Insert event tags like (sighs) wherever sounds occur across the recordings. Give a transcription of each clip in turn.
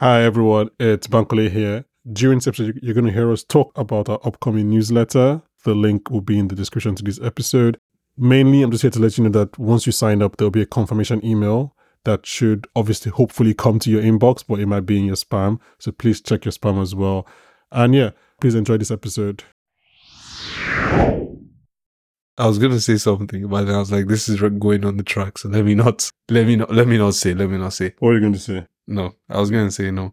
Hi everyone, it's Bankole here. During this episode, you're going to hear us talk about our upcoming newsletter. The link will be in the description to this episode. Mainly, I'm just here to let you know that once you sign up, there'll be a confirmation email that should obviously, hopefully, come to your inbox, but it might be in your spam. So please check your spam as well. And yeah, please enjoy this episode. I was gonna say something, but then I was like, "This is going on the track, so let me not, let me not, let me not say, let me not say." What are you going to say? No, I was gonna say no,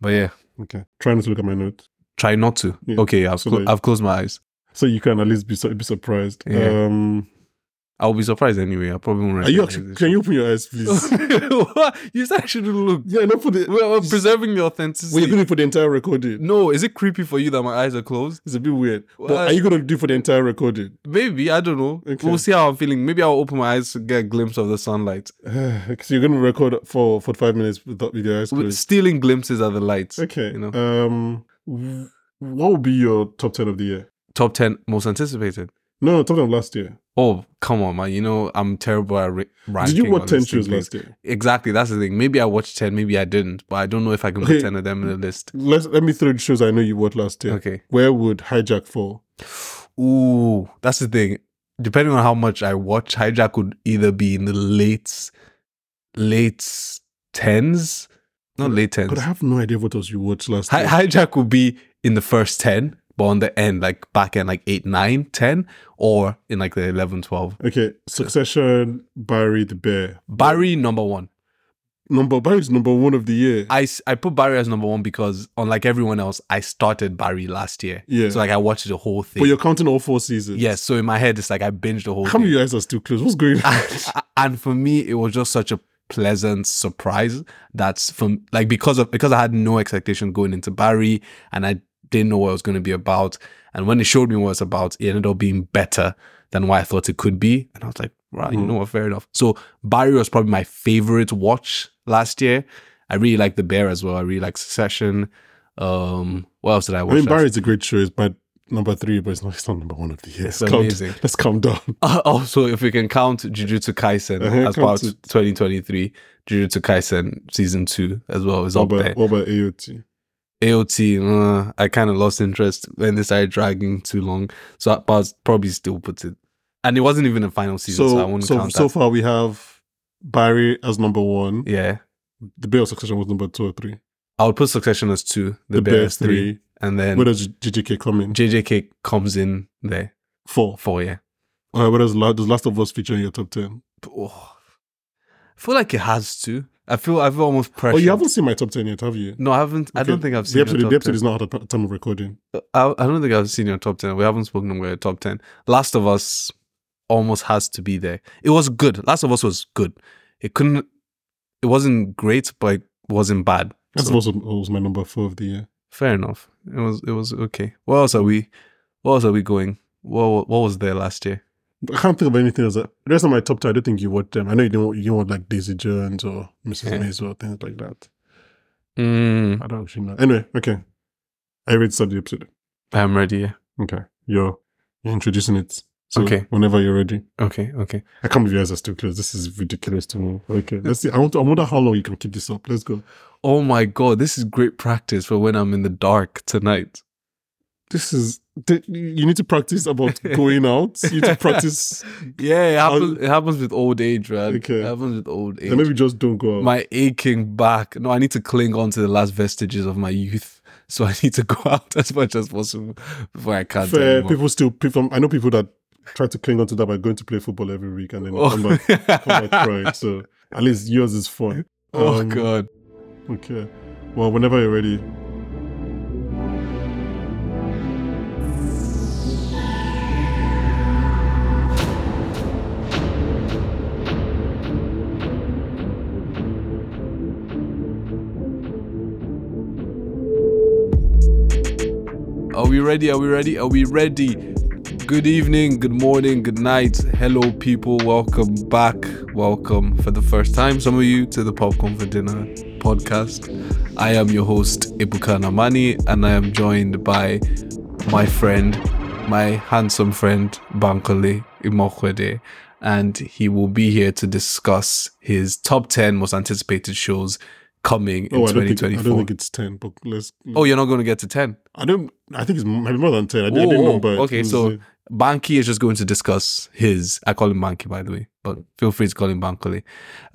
but yeah, Okay. Try not to look at my notes. try not to. Yeah, Okay, I've so clo- I've closed my eyes. So you can at least be, su- be surprised. Yeah. Um, I'll be surprised anyway. I probably won't. are you actually, can you open your eyes, please? (laughs) You said I shouldn't look. yeah, not for the. We're, we're preserving the authenticity. You're doing it for the entire recording. no, is it creepy for you that my eyes are closed? It's a bit weird. But What? are you going to do for the entire recording? Maybe I don't know. Okay. We'll see how I'm feeling. Maybe I'll open my eyes to get a glimpse of the sunlight. (sighs) Because you're going to record for 45 minutes with, with your eyes With closed. stealing glimpses of the lights. Okay. You know, Um, what would be your top 10 of the year? top ten most anticipated. No, no, 10 of last year. Oh, come on, man. You know, I'm terrible at ra- ranking. Did you watch 10 shows last year? Exactly. That's the thing. Maybe I watched 10, maybe I didn't, but I don't know if I can Okay. put 10 of them in the list. Let's, let me throw the shows I know you watched last year. Okay. Where would Hijack fall? Ooh, that's the thing. Depending on how much I watch, Hijack would either be in the late, late tens, not late tens. But I have no idea what else you watched last Hi- year. Hijack would be in the first 10, but on the end, like back end, like 8, 9, 10, or in like the 11, 12. Okay, Succession, Barry the Bear. Barry, number one. Number Barry's number one of the year. I, I put Barry as number one because, unlike everyone else, I started Barry last year. Yeah. So, like, I watched the whole thing. but you're counting all four seasons. Yes. So, in my head, it's like I binged the whole How thing. many eyes are still close? What's going on? (laughs) and for me it was just such a pleasant surprise that's from like because of because i had no expectation going into barry and i didn't know what it was going to be about and when they showed me what it's about it ended up being better than what i thought it could be and i was like right you Mhm. know what fair enough so barry was probably my favorite watch last year i really like the bear as well i really like succession um what else did i watch? I mean, Barry's a great show. It's my number three, but it's not, it's not number one of the year. It's Let's calm- amazing. let's calm down. (laughs) also, if we can count Jujutsu Kaisen Uh-huh, as part of 2023, Jujutsu Kaisen season two as well is What up about, there. what about AOT? AOT, uh, I kind of lost interest when they started dragging too long, so I, probably still put it. And it wasn't even a final season, so, I So, wouldn't so, count so that. far we have Barry as number one. yeah, The Bear of Succession was number two or three. I would put Succession as two, The, The Bear, Bear as three, and then Where does JJK come in? JJK comes in there Four. four. Yeah, All right, where does, does Last of Us feature in your top ten? oh, I feel like it has to. I feel I feel almost pressure. Oh, you haven't seen my top ten yet, have you? No, I haven't. I don't think I've seen the your episode. top The episode 10. is not at the time of recording. I, I don't think I've seen your top 10. We haven't spoken about your top 10. Last of Us almost has to be there. It was good. Last of Us was good. It couldn't, it wasn't great, but it wasn't bad. Last So, was, was my number four of the year. fair enough. It was, it was okay. What else are we, what else are we going? What, what was there last year? I can't think of anything else. The rest of my top ten, I don't think you watched them. I know you don't. want- You don't want like Daisy Jones or Mrs. Yeah. Maisel or things like that. Mm, I don't actually know. Anyway, okay. I ready to start the episode. I'm ready. Yeah. Okay, you're you're introducing it. So Okay. Whenever you're ready. Okay. Okay. I can't believe your eyes are still closed. This is ridiculous to me. Okay, let's see. I want. To, I wonder how long you can keep this up. Let's go. Oh my God. This is great practice for when I'm in the dark tonight. This is. You need to practice about (laughs) going out. You need to practice. (laughs) Yeah. It happens, it happens with old age, right? Okay. It happens with old age. And maybe just don't go out. my aching back. No, I need to cling on to the last vestiges of my youth. (laughs) So I need to go out as much as possible before I can't Fair. anymore. People still. People. I know people that try to cling on to that by going to play football every week and then Oh, come back, come back crying. So at least yours is fun. oh Um, god. Okay. Well, whenever you're ready. We ready? Are we ready? Are we ready? Good evening, good morning, good night. Hello, people. Welcome back. Welcome for the first time, some of you, to the Popcorn for Dinner podcast. I am your host, Ebuka Nnamani, and I am joined by my friend, my handsome friend, Bankole Imoukhuede. And he will be here to discuss his top 10 most anticipated shows coming oh, in Oh, I don't, think, I don't think it's 10, but let's. oh, you're not going to get to 10. I don't. I think it's maybe more than 10. I, didn't- I Oh, didn't know, oh, but. okay, was, so Banky is just going to discuss his. I call him Banky, by the way, but feel free to call him Bankole.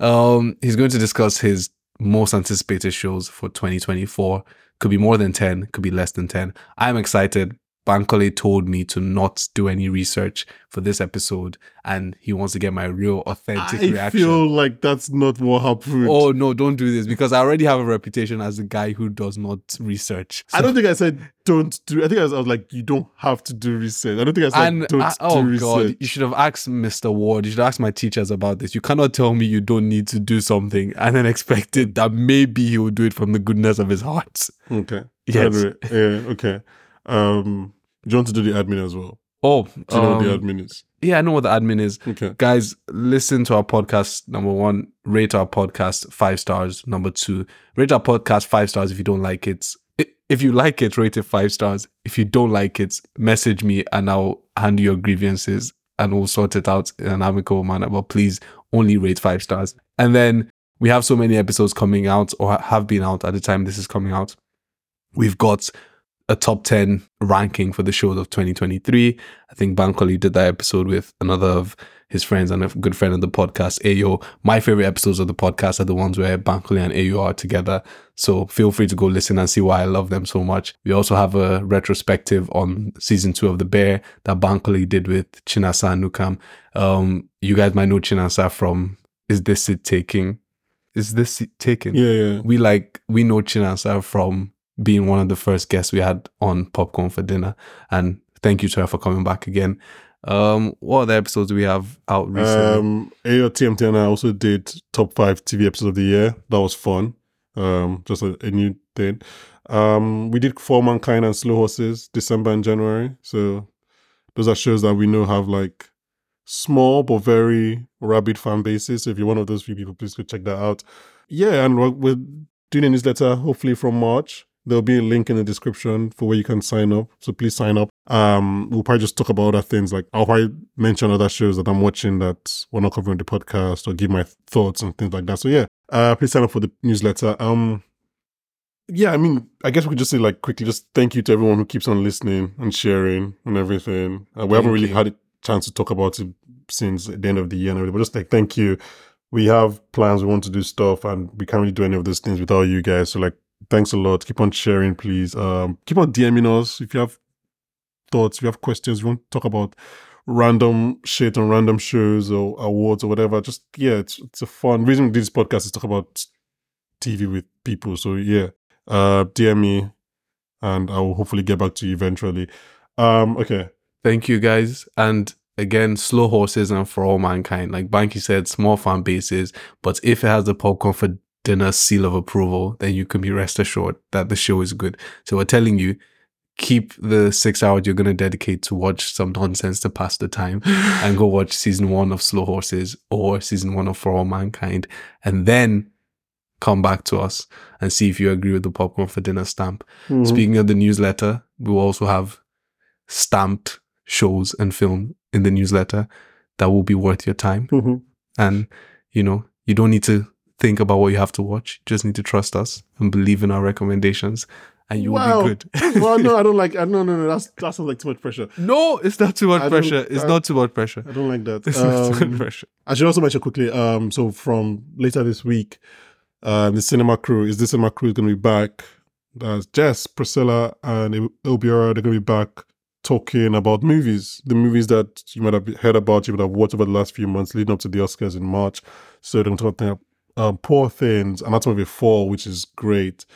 Um, he's going to discuss his most anticipated shows for 2024. Could be more than 10, could be less than 10. I'm excited. Bankole told me to not do any research for this episode, and he wants to get my real, authentic I reaction. feel like that's not what happened. Oh no, don't do this because I already have a reputation as a guy who does not research. I don't think I said don't do. I think I was, I was like, you don't have to do research. I don't think I said and don't I- do oh research. god, you should have asked Mr. Ward. You should ask my teachers about this. You cannot tell me you don't need to do something and then expect it that maybe he will do it from the goodness of his heart. Okay. Yes. Anyway, yeah. Okay. Um, do you want to do the admin as well? Oh, Do you know what the um, admin is? yeah, I know what the admin is. Okay. Guys, listen to our podcast. Number one, rate our podcast five stars. Number two, rate our podcast five stars if you don't like it. If you like it, rate it five stars. If you don't like it, message me and I'll handle your grievances and we'll sort it out in an amicable manner. But please only rate five stars. And then we have so many episodes coming out or have been out at the time this is coming out. We've got a top 10 ranking for the shows of 2023. I think Bankole did that episode with another of his friends and a good friend of the podcast, Ayo. My favorite episodes of the podcast are the ones where Bankole and Ayo are together. So feel free to go listen and see why I love them so much. We also have a retrospective on season two of The Bear that Bankole did with Chinasa and Nukam. Um, you guys might know Chinasa from Is This It Taking? Is This It Taken? Yeah, yeah. we like we know Chinasa from being one of the first guests we had on Popcorn for Dinner. And thank you to her for coming back again. Um, what other episodes do we have out recently? Um, TMT and I also did top five TV episodes of the year. That was fun. Um, just a, a new thing. Um, we did For Mankind and Slow Horses December and January. So those are shows that we know have like small but very rabid fan bases. So if you're one of those few people, please go check that out. Yeah, and we're, we're doing a newsletter hopefully from March. There'll be a link in the description for where you can sign up. So please sign up. Um, we'll probably just talk about other things. Like I'll probably mention other shows that I'm watching that we're not covering the podcast or give my thoughts and things like that. So yeah, uh, please sign up for the newsletter. Um, yeah, I mean, I guess we could just say like quickly, just thank you to everyone who keeps on listening and sharing and everything. Uh, we haven't really you. had a chance to talk about it since the end of the year and everything, but just like thank you. We have plans, we want to do stuff, and we can't really do any of those things without you guys. So like, thanks a lot. Keep on sharing, please. Um, keep on DMing us if you have thoughts, if you have questions, you want to talk about random shit on random shows or awards or whatever. Just yeah, it's it's a fun reason we do this podcast is talk about TV with people. So yeah, uh, DM me, and I will hopefully get back to you eventually. Um, okay. Thank you guys. And again, slow horses and for all mankind. Like Banky said, small fan bases, but if it has the popcorn for dinner seal of approval, then you can be rest assured that the show is good. So we're telling you, keep the six hours you're going to dedicate to watch some nonsense to pass the time (sighs) and go watch season one of Slow Horses or season one of For All Mankind, and then come back to us and see if you agree with the popcorn for dinner stamp. Mhm. Speaking of the newsletter, we will also have stamped shows and film in the newsletter that will be worth your time. Mhm. And, you know, you don't need to think about what you have to watch. You just need to trust us and believe in our recommendations and you Wow. will be good. (laughs) well, no, I don't like. I no, no, no. That's that sounds like too much pressure. no, it's not too much I pressure. It's I- not too much pressure. I don't like that. (laughs) It's not too Um, much pressure. I should also mention quickly. Um, so from later this week, uh, the cinema crew is the cinema crew is going to be back. That's Jess, Priscilla, and Il- Ilbiora. They're going to be back talking about movies, the movies that you might have heard about, you might have watched over the last few months leading up to the Oscars in March. So they're going to talk about um, Poor Things, Anatomy of a Fall, which is great.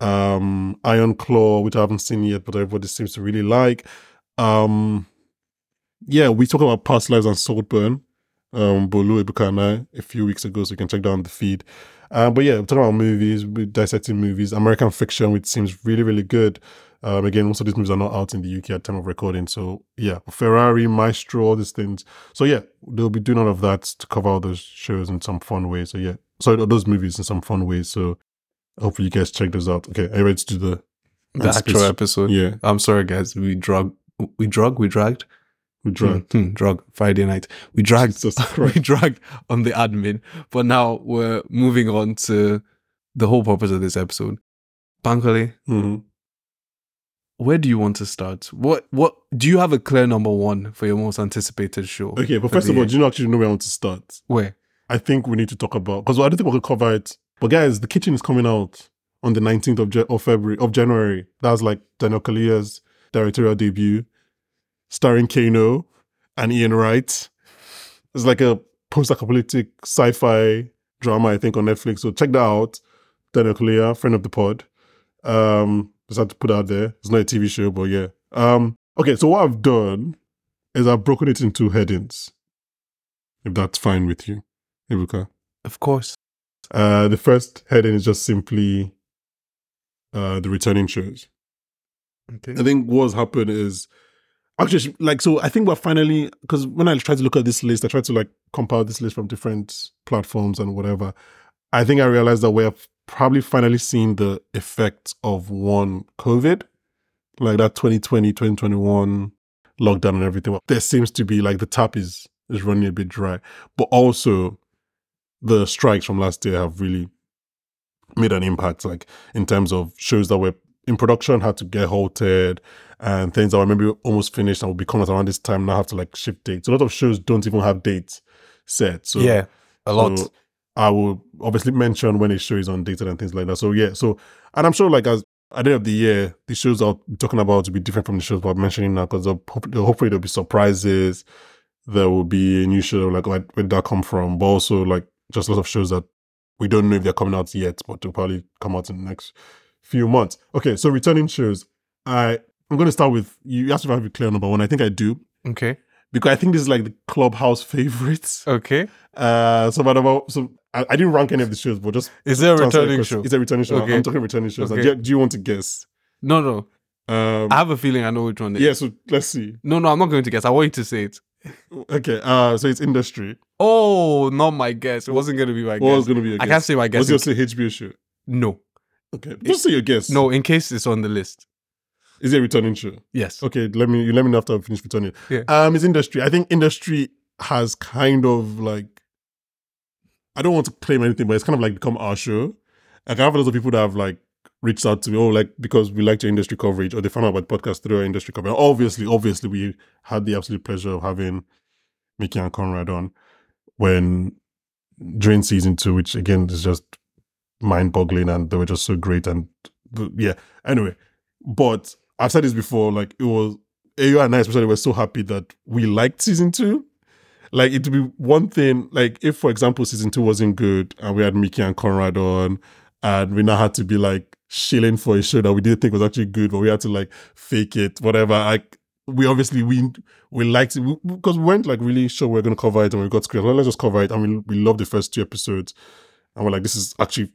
Um, Iron Claw, which I haven't seen yet, but everybody seems to really like. Um, yeah, we talked about Past Lives and Saltburn um, Bolu Ebuka a few weeks ago, so you can check down the feed. Uh, but yeah, we're talking about movies, we're dissecting movies, American fiction, which seems really, really good. Um, again, most of these movies are not out in the UK at time of recording. So yeah, Ferrari, Maestro, all these things. So yeah, they'll be doing all of that to cover all those shows in some fun way. So yeah, sorry, those movies in some fun ways. So hopefully you guys check those out. Okay, are you ready to do the The actual episode. Yeah, I'm sorry, guys. We drug, we drug, we dragged. we drag. Hmm, hmm, drug Friday night. We dragged (laughs) we dragged on the admin, but now we're moving on to the whole purpose of this episode. Bankole, Mhm. where do you want to start? What what do you have a clear number one for your most anticipated show? Okay, but first of all, do you know actually know where I want to start? where? I think we need to talk about because I don't think we could cover it. But guys, the kitchen is coming out on the 19th of, Ja- of February of January. That's like Daniel Kaluuya's directorial debut, starring Kano and Ian Wright. It's like a post-apocalyptic sci-fi drama, I think, on Netflix. So check that out. Daniel Kaluuya, friend of the pod. Um, just had to put out there. It's not a TV show, but yeah. Um, okay, so what I've done is I've broken it into headings. If that's fine with you, Ebuka. Of course. Uh, the first heading is just simply uh, the returning shows. Okay. I think what's happened is actually like so. I think we're finally because when I tried to look at this list, I tried to like compile this list from different platforms and whatever. I think I realized that we're probably finally seeing the effects of one COVID, like that 2020, 2021 lockdown and everything. There seems to be like the tap is is running a bit dry, but also the strikes from last year have really made an impact, like in terms of shows that were in production had to get halted and things that were maybe almost finished and will become at around this time now have to like shift dates. A lot of shows don't even have dates set. So yeah, a lot. so I will obviously mention when a show is undated and things like that. So yeah, so and I'm sure like as at the end of the year, the shows I'll be talking about will be different from the shows I'm mentioning now because hopefully there'll be surprises. There will be a new show like where where did that come from? But also like just a lot of shows that we don't know if they're coming out yet, but they'll probably come out in the next few months. Okay, so returning shows. I I'm gonna start with you asked if I have a clear number one. I think I do. okay. Because I think this is like the clubhouse (laughs) favorites. Okay. Uh so but about so I, I didn't rank any of the shows, but just Is there a to answer your returning show? It's a returning show. Okay. I'm talking returning shows. Okay. Do, you, do you want to guess? No, no. Um, I have a feeling I know which one it is. yeah, so let's see. No, no, I'm not going to guess. I want you to say it. Okay, uh, so it's industry. Oh, not my guess. It wasn't going to be my What was going to be your I guess? can't say my guess. What's your say HBO show? No. Okay, just say your guess. No, in case it's on the list. Is it a returning show? Yes. Okay, let me you let me know after I finish returning. Yeah. Um, it's industry. I think industry has kind of like I don't want to claim anything, but it's kind of like become our show. Like I have a lot of people that have like reached out to me, oh, like because we liked your industry coverage, or they found out about podcast through our industry coverage. Obviously, obviously, we had the absolute pleasure of having Mickey and Conrad on when during season two, which again is just mind boggling and they were just so great and yeah. Anyway, but I've said this before, like it was Ayo and I especially were so happy that we liked season two. Like it would be one thing, like if for example season two wasn't good and we had Mickey and Conrad on and we now had to be like shilling for a show that we didn't think was actually good, but we had to like fake it, whatever. Like we obviously we we liked it because we weren't like really sure we are gonna cover it and we got script. Well, let's just cover it and we we loved the first two episodes and we're like, this is actually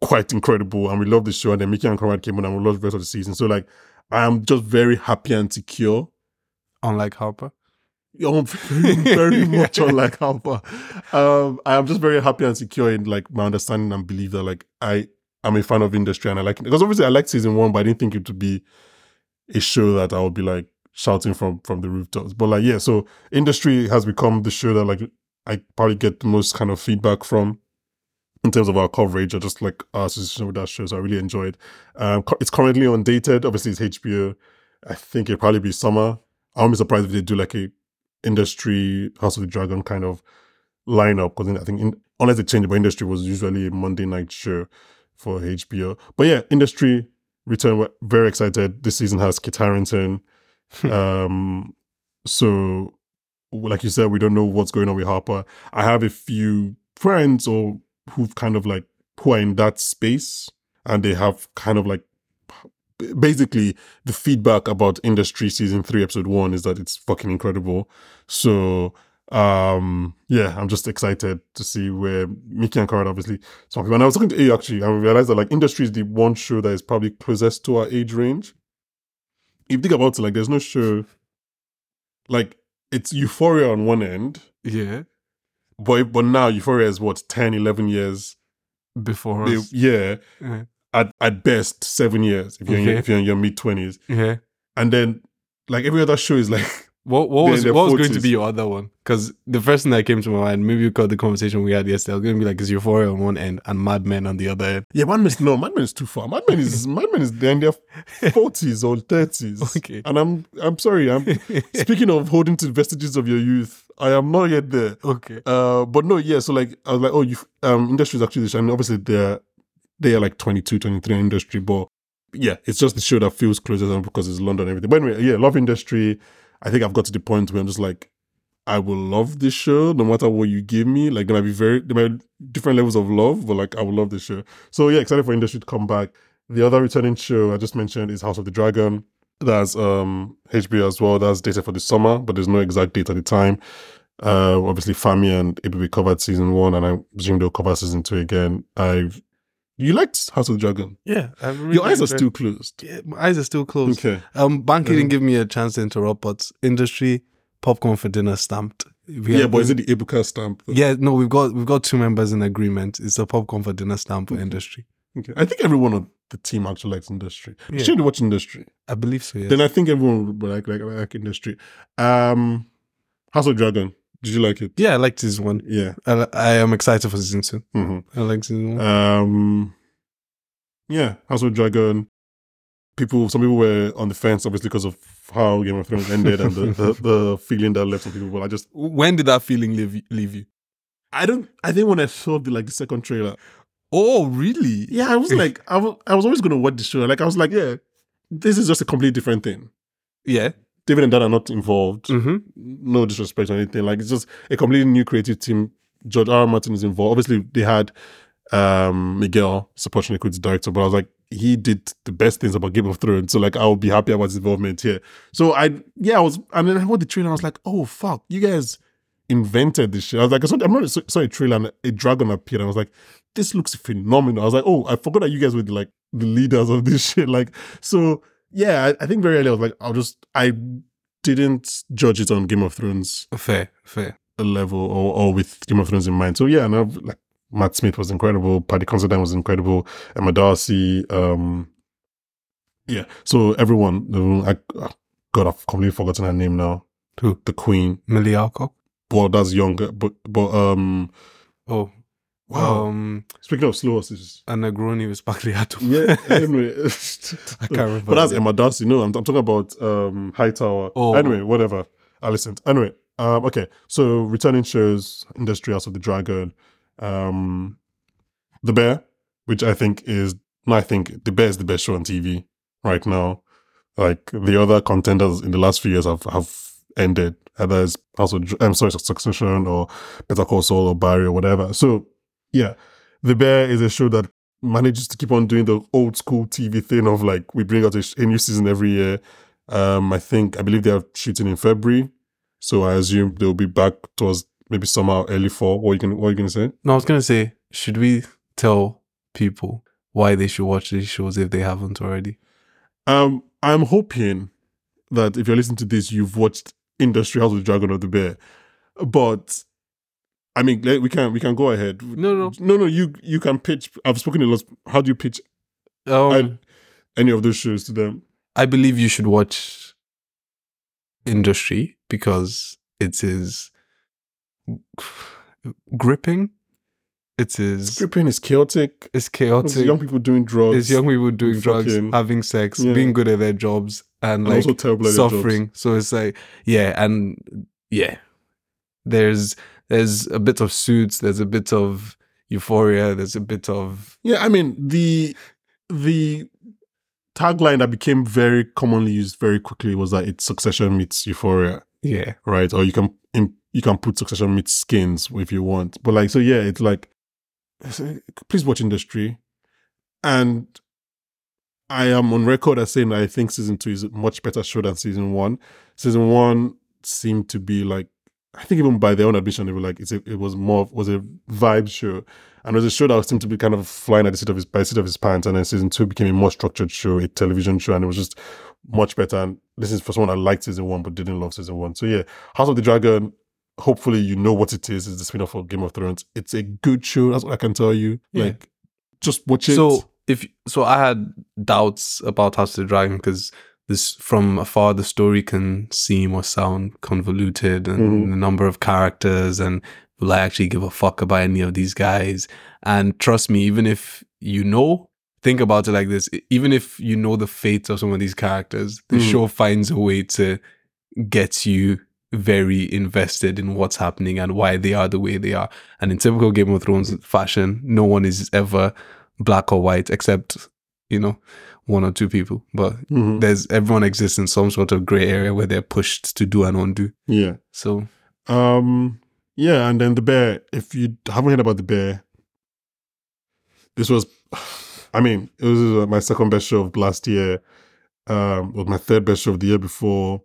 quite incredible and we love the show. And then Mickey and Conrad came on and we loved the rest of the season. So like I am just very happy and secure. Unlike Harper. You're (laughs) very, very (laughs) much unlike Alpha. Um, I am just very happy and secure in like my understanding and belief that like I am a fan of industry and I like it. Because obviously I liked season one, but I didn't think it would be a show that I would be like shouting from from the rooftops. But like yeah, so industry has become the show that like I probably get the most kind of feedback from in terms of our coverage or just like our association with that show. So I really enjoyed. Um, it's currently undated. Obviously, it's HBO. I think it'll probably be summer. I won't be surprised if they do like a industry House of the Dragon kind of lineup because I think in, unless they change, but industry was usually a Monday night show for HBO. But yeah, industry return. We're very excited. This season has Kit Harington. (laughs) um, so like you said, we don't know what's going on with Harper. I have a few friends or who've kind of like who are in that space and they have kind of like basically the feedback about industry season three episode one is that it's fucking incredible so um yeah i'm just excited to see where mickey and Conrad obviously some people and i was talking to a actually and we realized that like industry is the one show that is probably closest to our age range if you think about it like there's no show like it's euphoria on one end Yeah. but but now euphoria is what 10 11 years Before They- us. yeah Yeah. at, at best seven years if you're in your, if you're in your mid 20s Yeah. and then like every other show is like What what was what was going to be your other one? Because the first thing that came to my mind, maybe you caught the conversation we had yesterday, I was going to be like, is Euphoria on one end and Mad Men on the other end. Yeah, Mad Men's no, Mad Men is too far. Mad Men is Mad Men is they're in their forties or thirties. Okay. And I'm I'm sorry, I'm speaking of holding to vestiges of your youth, I am not yet there. Okay. Uh but no, yeah, so like I was like, oh you um industry is actually and obviously they're they are like 22, 23 in industry, but yeah, it's just the show that feels closer to because it's London and everything. But anyway, yeah, love industry. I think I've got to the point where I'm just like, I will love this show no matter what you give me. Like there might be very there might be different levels of love, but like I will love this show. So yeah, excited for industry to come back. The other returning show I just mentioned is House of the Dragon. That's um HBO as well. That's dated for the summer, but there's no exact date at the time. Uh, obviously, Fami and ABB covered season one, and I presume they'll cover season two again. I, you liked House of Dragon. Yeah. Really Your eyes are still closed. Yeah, my eyes are still closed. Okay. Um, Banky Um, didn't give me a chance to interrupt, but industry popcorn for dinner stamped. We Yeah, but is it the Ebuka stamp? Yeah, no, we've got we've got two members in agreement. It's a popcorn for dinner stamp for industry. Okay. I think everyone on the team actually likes industry. Yeah. You should watch industry. I believe so. Yes. Then I think everyone would like like like industry. Um, House of Dragon. Did you like it? yeah, I liked this one. Yeah. I, I am excited for season two. hmm I like season one. Um, yeah, House of Dragon. People, some people were on the fence, obviously, because of how Game of Thrones ended and the, the, the (laughs) feeling that left some people. But I just, when did that feeling leave leave you? I don't, I think when I saw the like the second trailer, Oh, really? yeah, I was like, I was, I was always going to watch the show. Like, I was like, yeah, this is just a completely different thing. Yeah. David and Dan are not involved. Mm-hmm. no disrespect or anything. Like it's just a completely new creative team. George R. R. Martin is involved. Obviously, they had um Miguel Sapochnik as director, but I was like, he did the best things about Game of Thrones. So like, I'll be happy about his involvement here. So I, yeah, I was, and then I heard the trailer. I was like, oh fuck, you guys invented this shit. I was like, I saw, I'm not sorry, a trailer and a dragon appeared. And I was like, this looks phenomenal. I was like, oh, I forgot that you guys were the, like the leaders of this (laughs) shit. Like, so yeah, I, I think very early I was like, I'll just, I didn't judge it on Game of Thrones Fair, fair. level or, or with Game of Thrones in mind. So yeah, and I've, like Matt Smith was incredible, Paddy Considine was incredible, Emma Darcy, um, yeah. So everyone, everyone I, oh, God, I've completely forgotten her name now. Who? The Queen. Millie Alcock. Well, that's younger, but but um, Oh, wow. um, Speaking of slow horses, and Negroni with Sbagliato. yeah. (laughs) Anyway, (laughs) I can't remember. But that's. Emma Darcy. No, I'm, I'm talking about um Hightower. Oh. Anyway, whatever. I listened. Anyway, um, okay. So returning shows, Industry House of the Dragon, um, The Bear, which I think is, I think The Bear is the best show on TV right now. Like the other contenders in the last few years have have ended. Either it's Dr- I'm sorry, Succession or Better Call Saul or Barry or whatever. So yeah, The Bear is a show that manages to keep on doing the old school TV thing of like we bring out a, sh- a new season every year. Um, I think I believe they are shooting in February, so I assume they'll be back towards maybe summer, early fall. What are you gonna What you gonna say? No, I was gonna say, should we tell people why they should watch these shows if they haven't already? Um, I'm hoping that if you're listening to this, you've watched Industry House of the Dragon or the Bear, but I mean, we can we can go ahead. No, no. no, no. You you can pitch. I've spoken a lot. How do you pitch Um, I- any of those shows to them? I believe you should watch Industry because it is gripping. It is gripping. is chaotic. it's It's chaotic. young people doing drugs. It's young people doing drugs, having sex, Yeah. being good at their jobs, and and like also terrible at their jobs. suffering. So it's like, yeah, and yeah, there's there's a bit of suits, there's a bit of euphoria, there's a bit of Yeah, I mean the the tagline that became very commonly used very quickly was that it's Succession meets Euphoria, yeah, right? Or you can you can put Succession meets Skins if you want, but like so, yeah, it's like please watch Industry, and I am on record as saying that I think season two is a much better show than season one. Season one seemed to be like I think even by their own admission, they were like it's a, it was more was a vibe show, and it was a show that seemed to be kind of flying at the seat of his by the seat of his pants. And then season two became a more structured show, a television show, and it was just much better. And this is for someone that liked season one but didn't love season one. So yeah, House of the Dragon. Hopefully, you know what it is. It's the spin-off of Game of Thrones. It's a good show. That's what I can tell you. Yeah. Like, just watch it. So if so, I had doubts about House of the Dragon because this from afar the story can seem or sound convoluted and Mhm. the number of characters and will I actually give a fuck about any of these guys? And trust me, even if you know, think about it like this: even if you know the fate of some of these characters, the Mhm. show finds a way to get you very invested in what's happening and why they are the way they are. And in typical Game of Thrones fashion, no one is ever black or white except, you know, one or two people. But Mhm. there's everyone exists in some sort of gray area where they're pushed to do and undo. Yeah. So Um. Yeah, and then the bear. If you haven't heard about the bear, this was, (sighs) I mean, it was uh, my second best show of last year. Um, was my third best show of the year before.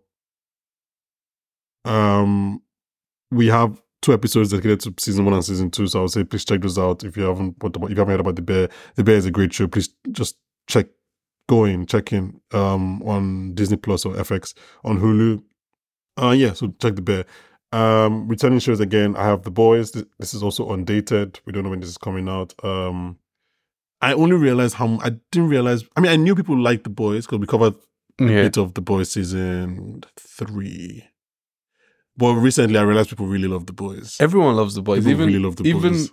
Um, we have two episodes dedicated to season one and season two. So I would say please check those out if you haven't if you haven't heard about the bear. The bear is a great show. Please just check, going, in, check in um on Disney Plus or FX on Hulu. Uh yeah, so check the bear. Um returning shows again. I have the boys. This, is also undated. We don't know when this is coming out. Um I only realized how I didn't realize. I mean, I knew people liked the boys because we covered yeah, bit of the boys season three. But recently, I realized people really love the boys. everyone loves the boys. People even really love the even boys.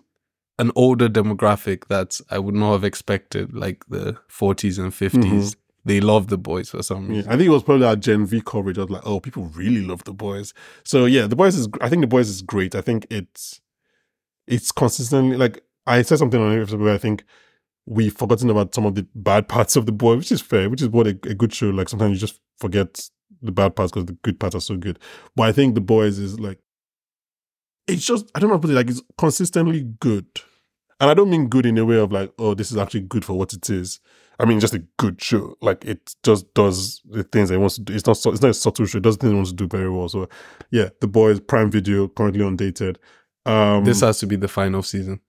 An older demographic that I would not have expected, like the 40s and 50s. They love the boys for some Mm-hmm. Yeah, reason. I think it was probably our Gen V coverage. I was like, oh, people really love the boys. So yeah, the boys is. I think the boys is great. I think it's it's consistently like I said something on it where I think we've forgotten about some of the bad parts of the boy, which is fair, which is what a, a good show. Like sometimes you just forget the bad parts because the good parts are so good. But I think the boys is like it's just I don't know how to put it like it's consistently good. And I don't mean good in a way of like, oh, this is actually good for what it is. I mean, just a good show. Like it just does the things it wants to do. It's not. It's not a subtle show. It does the things it wants to do very well. So, yeah, the boys Prime Video currently undated. Um, This has to be the final season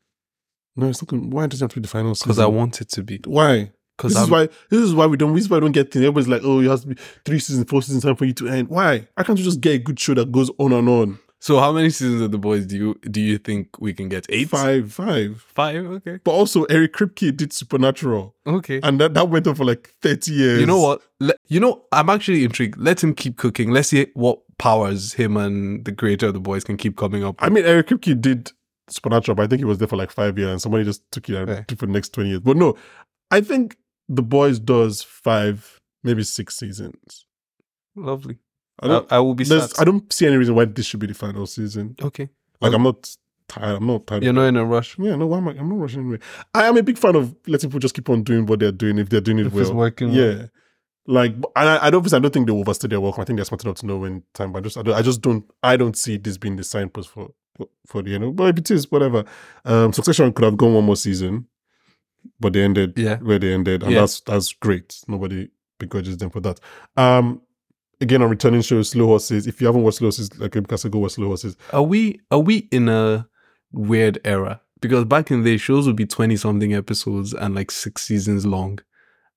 no, it's not. gonna- Why does it have to be the final season? because I want it to be. Why? Because This is why. This is why we don't. This is why we don't get things. Everybody's like, oh, it has to be three seasons, four seasons, time for you to end. Why? I can't you just get a good show that goes on and on? So how many seasons of the boys do you do you think we can get? Eight, Five, five. five. Okay, But also, Eric Kripke did Supernatural, okay. and that, that went on for like thirty years. You know what? Le- you know, I'm actually intrigued. Let him keep cooking. Let's see what powers him and the creator of the boys can keep coming up. I mean, Eric Kripke did Supernatural, but I think he was there for like five years, and somebody just took it took for the next twenty years. But no, I think The Boys does five, maybe six seasons. Lovely. I I, don't. I will be sad. I don't see any reason why this should be the final season. okay. Like, Okay. I'm not tired. I'm not tired. You're not in a rush. Yeah, no, why am I? I'm not rushing anyway. I am a big fan of letting people just keep on doing what they're doing if they're doing it If well. it's working. well. Yeah. Like, but- and I, I don't, I don't think they overstay their welcome. I think they're smart enough to know when time. But I just, I, don't, I just don't, I don't see this being the signpost for, for the end. But if it is, whatever. Um, Succession could have gone one more season, but they ended Yeah. where they ended, and Yeah. that's that's great. Nobody begrudges them for that. Um, again on returning shows, Slow Horses. If you haven't watched Slow Horses, like said, go watch Slow Horses. Are we are we in a weird era? Because back in the day, shows would be twenty something episodes and like six seasons long,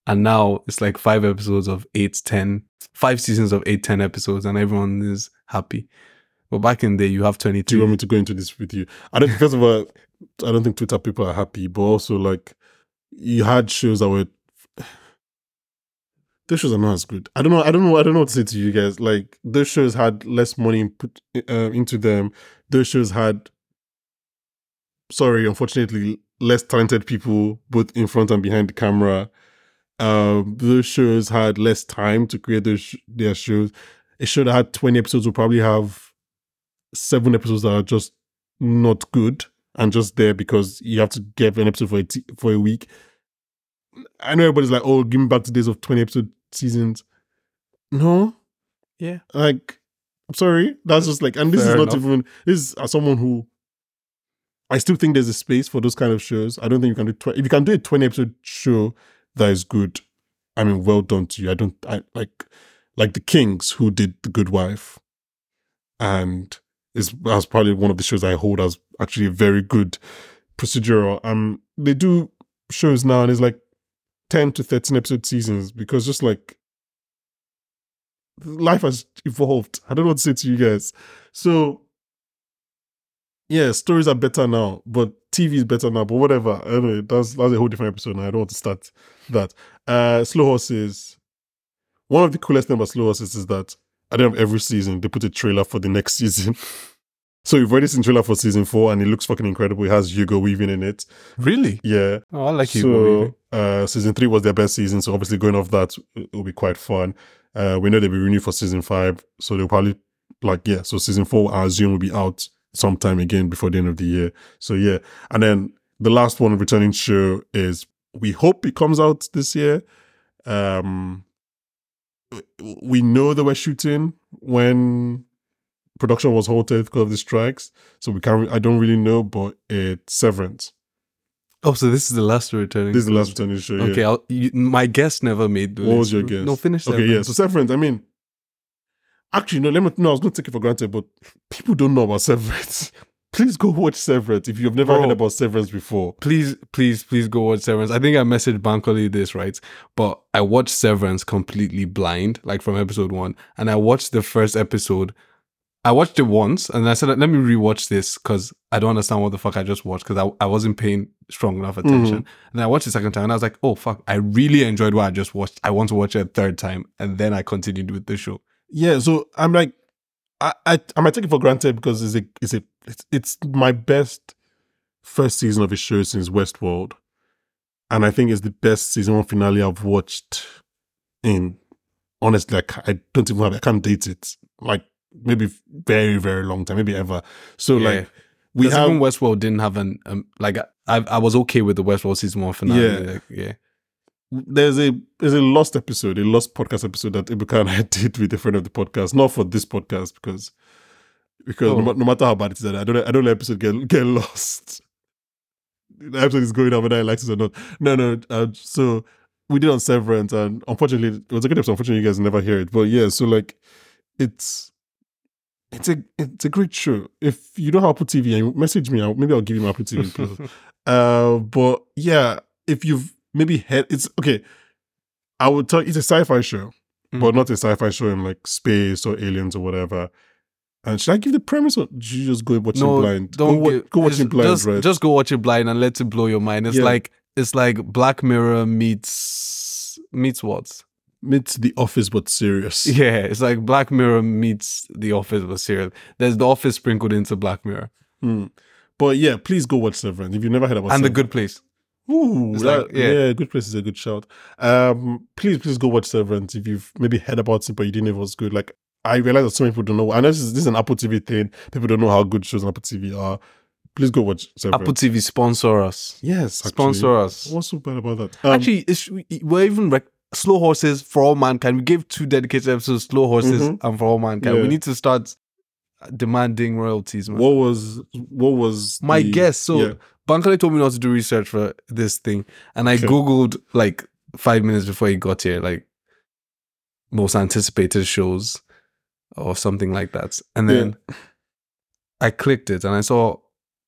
and now it's like five episodes of eight, ten, five seasons of eight, ten episodes, and everyone is happy. But back in the day, you have twenty Do you want me to go into this with you? I don't. First of all, I don't think Twitter people are happy, but also like you had shows that were. Those shows are not as good. I don't know. I don't know. I don't know what to say to you guys. Like those shows had less money put uh, into them. Those shows had. Sorry, unfortunately, less talented people both in front and behind the camera. Um, those shows had less time to create those sh- their shows. A show that had twenty episodes will probably have seven episodes that are just not good and just there because you have to get an episode for a t- for a week. I know everybody's like, "Oh, give me back the days of twenty episode seasons." No, Yeah. like I'm sorry, that's just like, and this Fair is not enough. even this is as someone who I still think there's a space for those kind of shows. I don't think you can do tw- if you can do a twenty episode show that is good. I mean, well done to you. I don't I like like the Kings who did The Good Wife, and is that's probably one of the shows I hold as actually a very good procedural. Um, they do shows now, and it's like ten to thirteen episode seasons because just like life has evolved. I don't know what to say to you guys. So yeah, stories are better now, but TV is better now. But whatever. Anyway, that's that's a whole different episode. Now I don't want to start that. Uh, Slow Horses. one of the coolest things about Slow Horses is that at the end of every season, they put a trailer for the next (laughs) season. So you've already seen trailer for season four, and it looks fucking incredible. It has Hugo Weaving in it. Really? Yeah. Oh, I like so uh, season three was their best season. So obviously going off that, it will be quite fun. Uh, we know they'll be renewed for season five. So they'll probably like yeah. So season four, I assume, will be out sometime again before the end of the year. So yeah, and then the last one returning show is we hope it comes out this year. Um, we know that we're shooting when production was halted because of the strikes, so we can't. I don't really know, but it's Severance. Oh, so this is the last returning. This is the last returning show. Okay, yeah. I'll, you, my guest never made. The What was your guess? No, finish. Okay, Severance. yeah. So Severance. I mean, actually, no. Let me. No, I was going to take it for granted, but people don't know about Severance. (laughs) Please go watch Severance if you've never Bro. heard about Severance before. please, please, please go watch Severance. I think I messaged Bankole this, right? But I watched Severance completely blind, like from episode one. And I watched the first episode. I watched it once and I said, let me rewatch this because I don't understand what the fuck I just watched because I, I wasn't paying strong enough mm-hmm. attention. And then I watched it the second time and I was like, oh, fuck, I really enjoyed what I just watched. I want to watch it a third time. And then I continued with the show. Yeah, so I'm like, I, I I might take it for granted because it's a it's a it's, it's my best first season of a show since Westworld, and I think it's the best season one finale I've watched in honestly like I don't even have I can't date it like maybe very very long time maybe ever. So Yeah. like we have even Westworld didn't have an, um, like, I, I was okay with the Westworld season one finale. Yeah. Like, yeah. there's a there's a lost episode, a lost podcast episode that Ebuka and I (laughs) did with a friend of the podcast, not for this podcast because because Oh. no, no matter how bad it is, I don't I don't let episode get get lost. The episode is going on whether I like it or not. No, no. Uh, so we did on Severance, and unfortunately, it was a good episode. Unfortunately, you guys never hear it. But yeah, so like, it's it's a it's a great show. If you don't have Apple TV, and you message me, I'll, maybe I'll give you my Apple TV. Plus. (laughs) Uh, but yeah, if you've maybe had it's okay. I would tell it's a sci-fi show, Mm. but not a sci-fi show in like space or aliens or whatever. And should I give the premise or do you just go watch it no, blind? Don't go, give- go watch it blind, just, right? Just go watch it blind and let it blow your mind. It's Yeah. like it's like Black Mirror meets meets what? It's The Office, but serious. (laughs) Yeah, it's like Black Mirror meets The Office but serious. There's The Office sprinkled into Black Mirror Hmm. But yeah, please go watch Severance if you've never heard about it. and The Good Place. Ooh, that- like- yeah. yeah. Good Place is a good shout. Um, please, please go watch Severance if you've maybe heard about it, but you didn't know it was good. Like, I realize that so many people don't know. I know this is, this is an Apple TV thing. People don't know how good shows on Apple TV are. Please go watch Severance. Apple TV sponsor us. yes, actually. Sponsor us. What's so bad about that? Um, Actually, it's, we're even rec- Slow Horses for All Mankind. We gave two dedicated episodes, Slow Horses Mhm. and For All Mankind. Yeah. We need to start demanding royalties, man. what was what was My the- guess. So yeah. Bankole told me not to do research for this thing, and I Okay. googled like five minutes before he got here, like most anticipated shows or something like that, and then I clicked it and I saw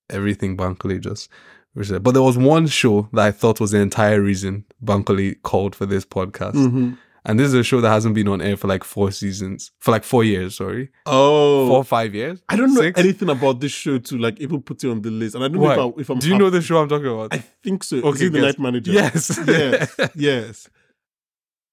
everything Bankole just. But there was one show that I thought was the entire reason Bankole called for this podcast, Mhm. and this is a show that hasn't been on air for like four seasons, for like four years. Sorry, Oh, four or five years. I don't know Six? anything about this show to like even put it on the list, and I don't Why? know if, I, if I'm. Do you know the show I'm talking about? I think so. Okay, the. Night Manager? Yes. (laughs) yes, yes.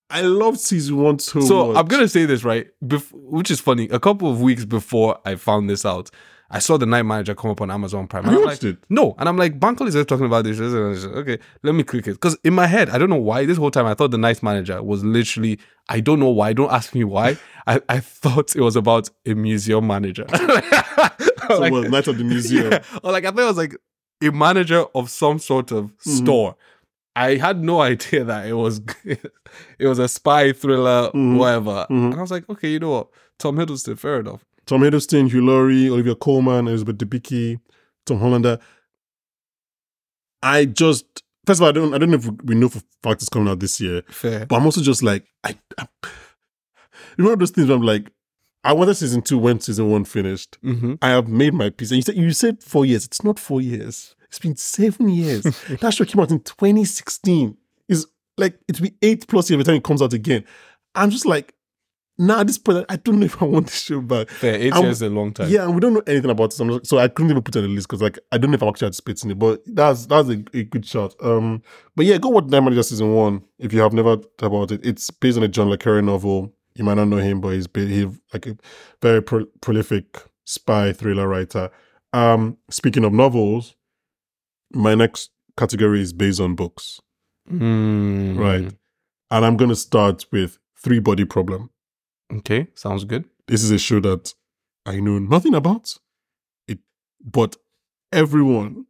I loved season one so, So much. I'm gonna say this right, bef- which is funny. A couple of weeks before I found this out, I saw the Night Manager come up on Amazon Prime. And you watched like, it? No, and I'm like, Bankole is talking about this. Okay, let me click it because in my head, I don't know why. This whole time, I thought the Night Manager was literally. I don't know why. Don't ask me why. I, I thought it was about a museum manager. (laughs) So Like- was Night of the Museum. (laughs) yeah. Or like I thought it was like a manager of some sort of Mm-hmm. store. I had no (laughs) idea that it was it was a spy thriller, Mhm. whatever. Mhm. And I was like, okay, you know what? Tom Hiddleston, fair enough. Tom Hiddleston, Hugh Laurie, Olivia Colman, Elizabeth Debicki, Tom Hollander. I just first of all, I don't I don't know if we know for fact it's coming out this year, Fair. but I'm also just like I, I you know those things where I'm like I wanted season two when season one finished. hmm I have made my peace. And you said you said four years. It's not four years. It's been seven years. (laughs) that show came out in 2016. Is like it'll be eight plus years the time it comes out again. I'm just like, now at this point, I don't know if I want this show back. Fair. Eight years is a long time. Yeah, and we don't know anything about it, so, not- so I couldn't even put it on the list because like I don't know if I'm actually anticipating it. But that's that's a, a good shot. Um, but yeah, go watch Night Manager season one if you have never heard about it. It's based on a John le Carre novel. You might not know him, but he's been he like a very pro- prolific spy thriller writer. Um, speaking of novels, my next category is based on books, Mm. right? And I'm gonna start with Three Body Problem. Okay. Sounds good. this is a show that I know nothing about. It, but everyone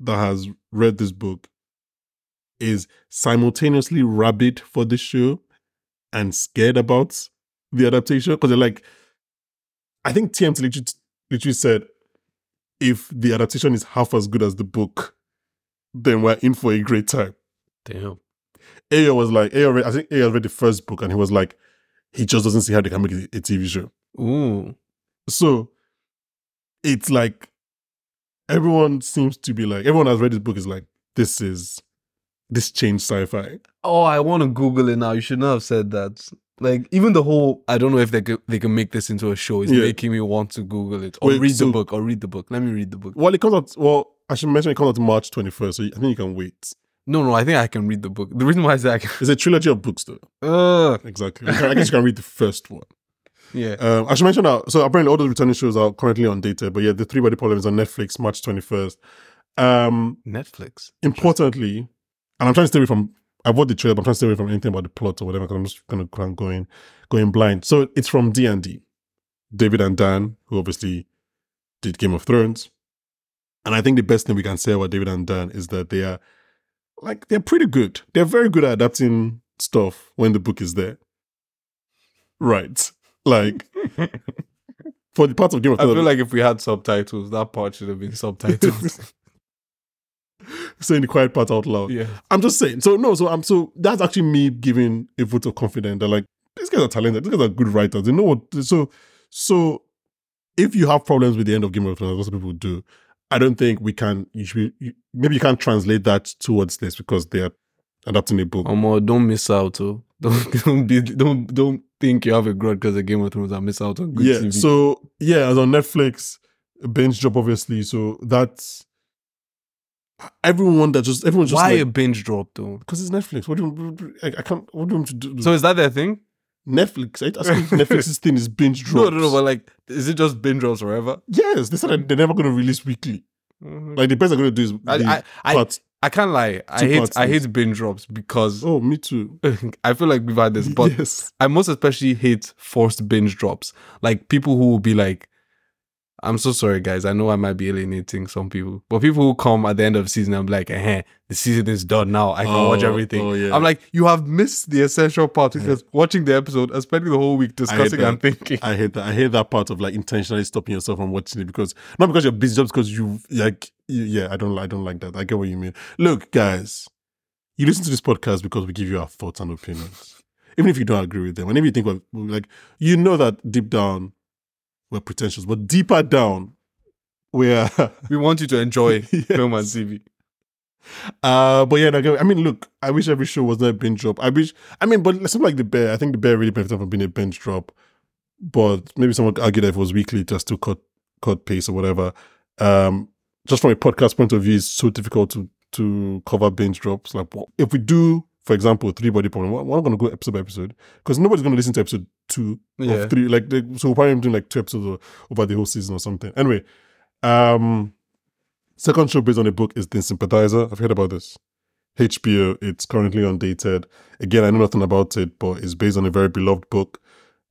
that has read this book is simultaneously rabid for this show and scared about the adaptation because they're like, I think TMT literally, literally said, if the adaptation is half as good as the book, then we're in for a great time. Damn. Ayo was like, Ayo read, I think Ayo read the first book and he was like, he just doesn't see how they can make a TV show. Ooh. So it's like everyone seems to be like everyone has read this book is like this is this changed sci-fi. Oh, I want to Google it now. You should not have said that. Like even the whole, I don't know if they could, they can make this into a show. Is Yeah. making me want to Google it or Wait, read so- the book or read the book. Let me read the book. Well, it comes out. Well, I should mention it comes out March twenty first, so I think you can wait. No, no, I think I can read the book. The reason why is that I can. It's a trilogy of books, though. Ugh. Exactly. I guess you can read the first one. yeah. Um, I should mention that. So apparently, all those returning shows are currently on data, but yeah, the Three Body Problem is on Netflix, March twenty first. Um, Netflix. importantly, and I'm trying to stay away from. I bought the trailer, but I'm trying to stay away from anything about the plot or whatever because I'm just kind of kind of going going blind. So it's from D and D, David and Dan, who obviously did Game of Thrones, and I think the best thing we can say about David and Dan is that they are like they're pretty good. They're very good at adapting stuff when the book is there. Right, like (laughs) for the part of Game of I feel like if we had subtitles, that part should have been subtitles. (laughs) saying the quiet part out loud. yeah. I'm just saying. So no, so I'm so that's actually me giving a vote of confidence that like these guys are talented. These guys are good writers. They know what. So so if you have problems with the end of Game of Thrones, of people do. I don't think we can. You should you, maybe you can't translate that towards this because they are adapting a book. Omo, don't miss out. Oh. (laughs) Don't don't be don't don't think you have a grudge because of Game of Thrones and miss out on good yeah. TV. So yeah, as on Netflix, binge drop obviously. So that's everyone that just everyone just why like, a binge drop though? because it's Netflix. What do you? I, I can't. What do you want to do? So is that their thing? Netflix. I asking if Netflix's (laughs) thing is binge drops. no, no. No. But like, is it just binge drops forever? yes, they said that they're never going to release weekly. Mm-hmm. Like the best they're going to do is I, I, I. I can't lie. I hate parts I hate binge drops because Oh, me too. (laughs) I feel like we've had this, but (laughs) yes, I most especially hate forced binge drops. Like people who will be like, I'm so sorry, guys. I know I might be alienating some people, but people who come at the end of the season, I'm like, eh, the season is done now. I can watch Oh, everything. oh, yeah. I'm like, you have missed the essential part because watching the episode and spending the whole week discussing and thinking. I hate that. I hate that part of like intentionally stopping yourself from watching it because not because you're busy, just because you like. you- Yeah, I don't. I don't like that. I get what you mean. Look, guys, you listen to this podcast because we give you our thoughts and opinions, even if you don't agree with them, and if you think we're like, you know that deep down we're pretentious, but deeper down we're. we want you to enjoy (laughs) Yes. film and TV. Uh, but yeah, like, I mean, look, I wish every show was not a binge drop. I wish, I mean, but something like the Bear, I think the Bear really benefited from being a binge drop. But maybe someone could argue that if it was weekly, just to cut cut pace or whatever. Um, just from a podcast point of view, it's so difficult to to cover binge drops. Like, what- if we do, for example, three body problem, we're not going to go episode by episode because nobody's going to listen to episode two Yeah. of three. Like, they, so we're probably doing like two episodes over the whole season or something. Anyway, um, second show based on a book is The Sympathizer. I've heard about this. HBO. It's currently undated. Again, I know nothing about it, but it's based on a very beloved book.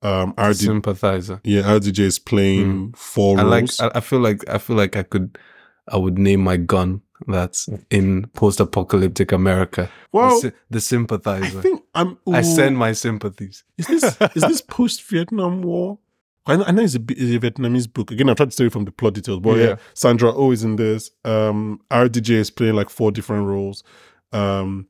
Um, RD, Sympathizer. yeah, RDJ is playing four I like. I, I feel like. I feel like I could. I would name my gun that's in post-apocalyptic America. well, the, the sympathizer. I, think I'm. send my sympathies. Is this is this (laughs) post Vietnam War? I know, I know it's a, it's a Vietnamese book. Again, I've tried to stay away from the plot details, but yeah. Yeah. Sandra Oh is in this. Um, RDJ is playing like four different roles. Um,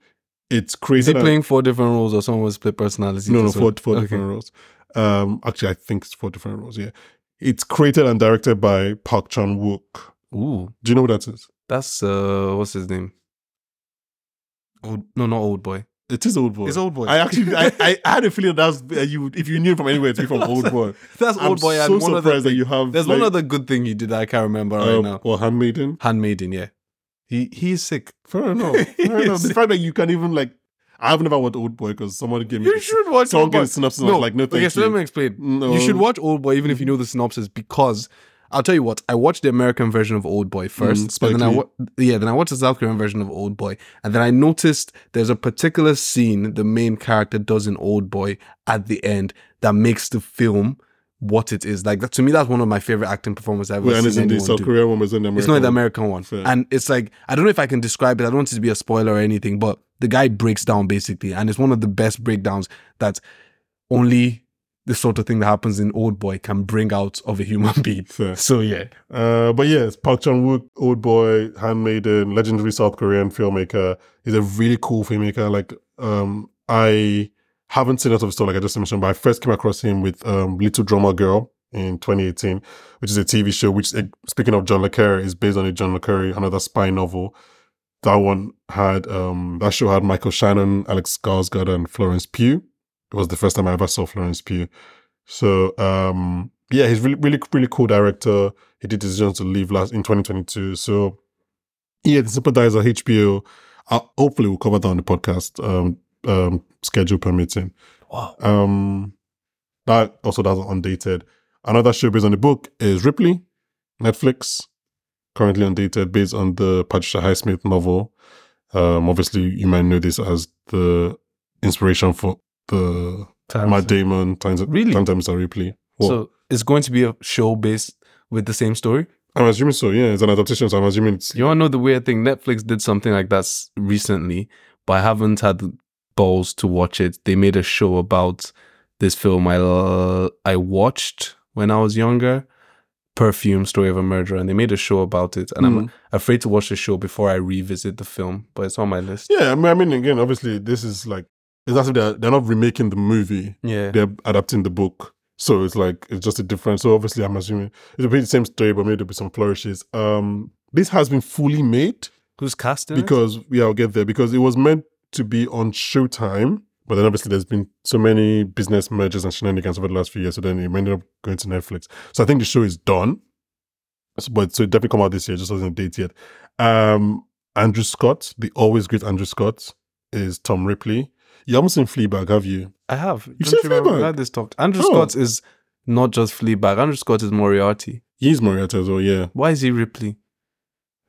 it's crazy. Is he playing four different roles or someone was play personality? No, no, four, four Okay. different roles. Um, actually, I think it's four different roles. Yeah, it's created and directed by Park Chan Wook. Ooh, Do you know who that is? that's uh, what's his name? Old, no, not old boy. It is old boy. It's Old Boy. I actually, I, I, (laughs) had a feeling that was, uh, you, if you knew him from anywhere, it's from (laughs) old boy. That's I'm old boy. so and one surprised other that you have. there's like, one other good thing he did that I can't remember right uh, now. Or handmaiden. Handmaiden, yeah. He he is sick. Fair enough. (laughs) Fair enough. The fact that you can't even like, I've never watched Old Boy because someone gave me. You should watch Someone Old gave Boy. a synopsis. and I was like, no, thank okay, so you. let me explain. No. You should watch Old Boy even if you know the synopsis because I'll tell you what. I watched the American version of Old Boy first, Mm, and then I wa- yeah, then I watched the South Korean version of Old Boy, and then I noticed there's a particular scene the main character does in Old Boy at the end that makes the film what it is. Like that, to me, that's one of my favorite acting performances I've ever Wait, and seen it's in the South. Korean one, but it's in the American It's not the. American one. And it's like, I don't know if I can describe it. I don't want it to be a spoiler or anything, but the guy breaks down basically. And it's one of the best breakdowns that only the sort of thing that happens in Old Boy can bring out of a human (laughs) being. Fair. So, yeah. Uh, but yes, Park Chan Wook, Old Boy, Handmaiden, legendary South Korean filmmaker. He's a really cool filmmaker. Like, um, I haven't seen a lot of stuff, like I just mentioned, but I first came across him with um, Little Drummer Girl in 2018, which is a TV show. Which, eh, speaking of John le Carre, is based on a John le Carre, another spy novel. That one had um, that show had Michael Shannon, Alex Skarsgård, and Florence Pugh. It was the first time I ever saw Florence Pugh. So um, yeah, he's really, really, really cool director. He did decision to leave last in 2022. So yeah, the Sympathizer HBO. Uh, hopefully, we'll cover that on the podcast. Um, um, schedule permitting. Wow. Um, that also doesn't undated. Another show based on the book is Ripley, Netflix, currently undated, based on the Patricia Highsmith novel. Um, obviously, you might know this as the inspiration for the Matt Damon times Really? times Mr. Ripley. What? So, it's going to be a show based with the same story? I'm assuming so. Yeah, it's an adaptation. So I'm assuming it's You to know the weird thing? Netflix did something like that recently, but I haven't had balls to watch it. They made a show about this film I uh, I watched when I was younger, Perfume: Story of a Murderer, and they made a show about it. And I'm Mhm. afraid to watch the show before I revisit the film, but it's on my list. yeah. I mean, again, obviously, this is like it's as if they're they're not remaking the movie. Yeah, They're adapting the book. So it's like it's just a difference. So obviously, I'm assuming it'll be the same story, but maybe there'll be some flourishes. Um, this has been fully made who's casting? it? because yeah, I'll get there because it was meant to be on Showtime, but then obviously there's been so many business mergers and shenanigans over the last few years, so then it ended up going to Netflix. So I think the show is done, So- but so it definitely come out this year, just wasn't a date yet. Um, Andrew Scott, the always great Andrew Scott, is Tom Ripley. You haven't seen Fleabag, have you? I have. You've Don't seen? Fleabag? We had this talked. Andrew Oh. Scott is not just Fleabag. Andrew Scott is Moriarty. He's Moriarty as well, yeah. Why is he Ripley?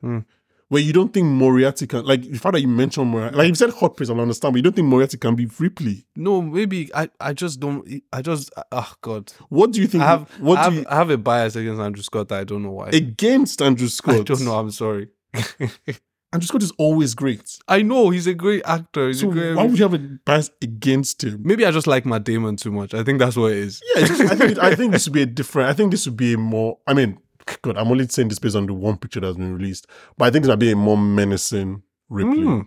Hmm. Where you don't think Moriarty can, like, the fact that you mentioned Moriarty, like, you said hot praise, I understand, but you don't think Moriarty can be Ripley. No, maybe I, I just don't. I just oh god. What do you think? I have what I have, you, I have a bias against Andrew Scott. that I don't know why. against Andrew (laughs) Scott? I don't know. I'm sorry. (laughs) Andrew Scott is always great. I know he's a great actor. He's So a great. why would you have a bias against him? Maybe I just like Matt Damon too much. I think that's what it is. Yeah, just- I think I think this (laughs) would be a different. I think this would be a more. I mean, God, I'm only saying this based on the one picture that's been released, but I think this might be a more menacing Ripley. Mm.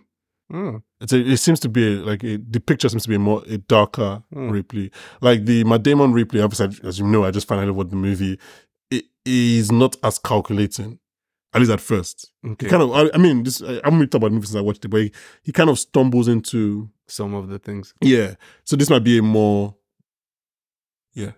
Mm. It's a, it seems to be a, like a, the picture seems to be a more a darker Mm. Ripley. Like the Matt Damon Ripley, obviously, as you know, I just found out about the movie. It is not as calculating, at least at first. Okay. He kind of, I, I mean, this I haven't really talked about movies since I watched it, but he, he kind of stumbles into Some of the things. yeah. So this might be a more, yeah,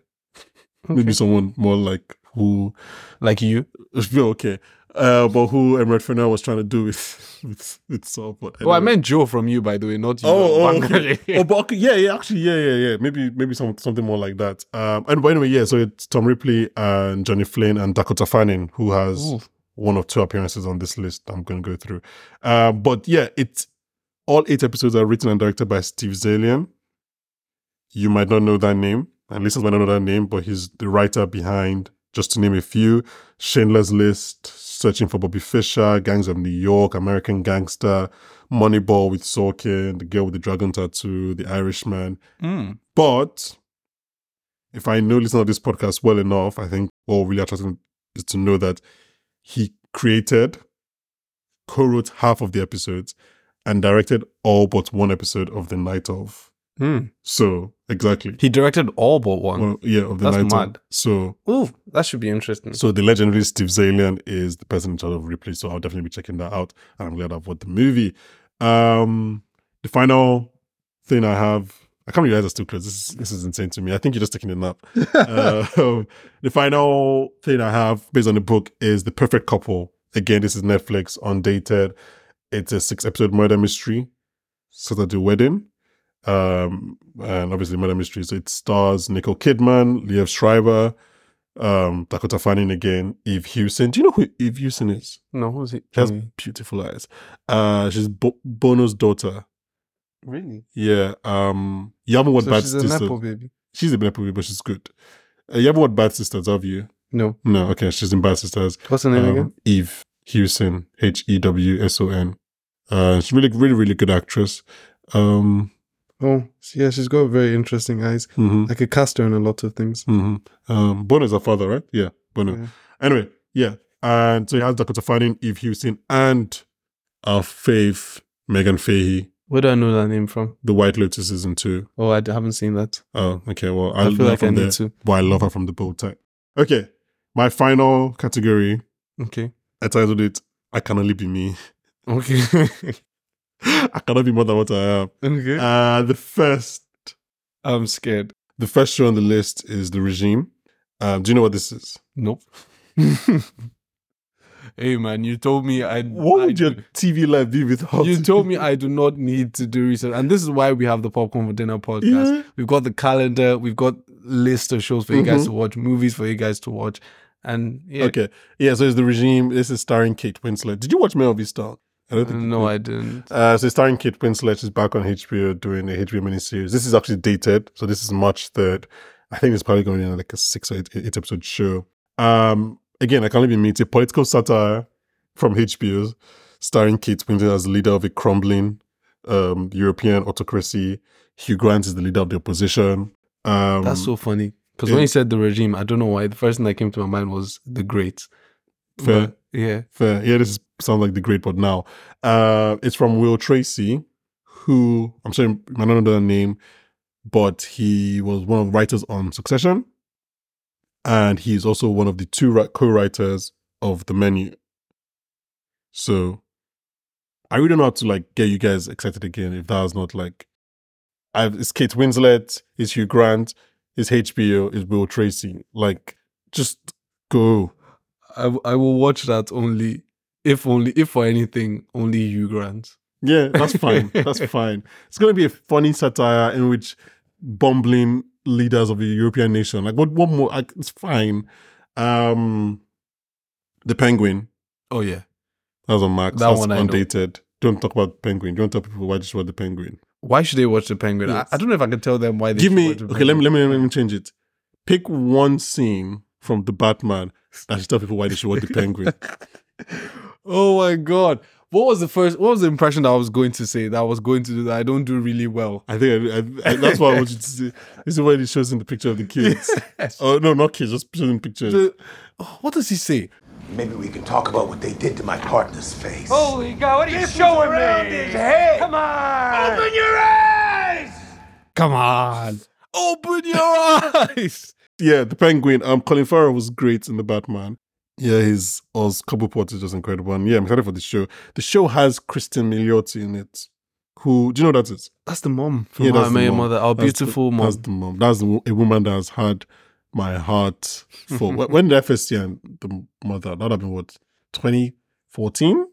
maybe someone more like who Like you. (laughs) feel okay, uh, but who Emerald Fennell was trying to do with (laughs) with with Saul. But Oh, I meant Joe from you, by the way, not you. Oh, oh, Bangladesh. oh, but okay, yeah, yeah, actually, yeah, yeah, yeah. Maybe, maybe some something more like that. Um, and but anyway, yeah. So it's Tom Ripley and Johnny Flynn and Dakota Fanning who has Ooh. One or two appearances on this list. I'm going to go through. Um, but yeah, it's all eight episodes are written and directed by Steve Zaillian. You might not know that name, and listeners might not know that name, but he's the writer behind, just to name a few, Schindler's List, Searching for Bobby Fischer, Gangs of New York, American Gangster, Moneyball with Sorkin, The Girl with the Dragon Tattoo, The Irishman. Mm. But if I know listen to this podcast well enough, I think what really attracting is to know that he created, co-wrote half of the episodes, and directed all but one episode of the night of. Mm. So exactly, He directed all but one. well, yeah, of the That's night mad. of. So Ooh, that should be interesting. so the legendary Steve Zaillian is the person in charge of Ripley. So I'll definitely be checking that out, and I'm glad I've watched the movie. Um, the final thing I have. I can't believe you guys are still. This is, this is insane to me. I think you're just taking a nap. uh, (laughs) the final thing I have based on the book is The Perfect Couple. Again, this is Netflix, undated. It's a six episode murder mystery Saturday wedding. Um, and obviously murder mystery. So it stars Nicole Kidman, Liev Schreiber, um, Dakota Fanning again, Eve Hewson. Do you know who Eve Hewson is? No, who's it? She has beautiful eyes. Uh, she's Bo- Bono's daughter. Really? Yeah. Um, you haven't watched So Bad she's a Sisters. nepo baby. She's a Nepo baby, but she's good. Uh, you haven't watched Bad Sisters, have you? No. No. Okay, she's in Bad Sisters. What's her name again? Um, Eve Hewson, H E W S O N. Uh, she's really, really, really good actress. Um, Oh, yeah, she's got very interesting eyes. mhm, I could cast her in a lot of things. mhm. Um, Bono is her father, right? Yeah, Bono. Yeah. Anyway, yeah. And so he has Dakota Fanning, Eve Hewson, and our Faith, Meghan Fahy, Where do I know that name from? The White Lotus season two. Oh, I haven't seen that. Oh, okay. Well, I, I, love feel her like I need the, to. but I love her from the Bold Type. Okay, my final category. Okay. I titled it "I Can Only Be Me." Okay. (laughs) I cannot be more than what I am. okay. Uh, the first, I'm scared. the first show on the list is The Regime. Um, do you know what this is? Nope. (laughs) hey man, you told me I. What I would your TV life be without? You told me I do not need to do research, and this is why we have the Popcorn for Dinner podcast. Yeah. We've got the calendar, we've got list of shows for you guys to watch, movies for you guys to watch, and yeah. Okay, yeah. So it's The Regime. This is starring Kate Winslet. Did you watch Mare of Easttown? I don't think. No. I didn't. Uh, so starring Kate Winslet. She's back on HBO doing a HBO miniseries. This is actually dated. So this is March 3rd. I think it's probably going to be like a six or eight, eight episode show. Um, again, I can only be me. It's a political satire from HBO starring Kate Winslet as the leader of a crumbling um, European autocracy. Hugh Grant is the leader of the opposition. Um, That's so funny. Because when you said the regime, I don't know why. The first thing that came to my mind was the Great. Fair. But, yeah. Fair. Yeah, this is, sounds like the great, but now. Uh, it's from Will Tracy, who I'm sure I don't know the name, but he was one of the writers on Succession. And he's also one of the two co-writers of The Menu. So I really don't know how to like get you guys excited again if that was not like I've it's Kate Winslet, it's Hugh Grant, it's HBO, it's Will Tracy. Like just go. I, I will watch that only, if only, if for anything, only Hugh Grant. Yeah, that's fine. (laughs) that's fine. It's going to be a funny satire in which bumbling leaders of a European nation, like what, what more? Like, it's fine. Um, the Penguin. Oh, yeah. That was on Max. That That's one undated. Don't talk about Penguin. Don't tell people why just watch the Penguin. Why should they watch The Penguin? Yes. I, I don't know if I can tell them why they Give me watch The okay. Let me let me let me change it. Pick one scene from the Batman that should tell people why they should watch the Penguin. (laughs) oh my god. What was the first what was the impression that I was going to say that I was going to do that I don't do really well? I think I, I, I, that's what I want you to see. This is why it shows in the picture of the kids. (laughs) Oh no, not kids, just showing pictures. The- oh, what does he say? Maybe we can talk about what they did to my partner's face. Holy God, what are you showing me? Come on! Open your eyes! Come on. Open your (laughs) eyes. yeah, the Penguin. Um, Colin Farrell was great in the Batman. Yeah, his Oz Cobblepot is just incredible. And yeah, I'm excited for the show. The show has Cristin Milioti in it. Who do you know that is? That's the mom from Yeah, How I that's Met Your mom. Mother. Our That's the- beautiful mom. That's the mom. That's the, a woman that has had my heart for. (laughs) when- the did I first see her, the mother? That would have been what 2014,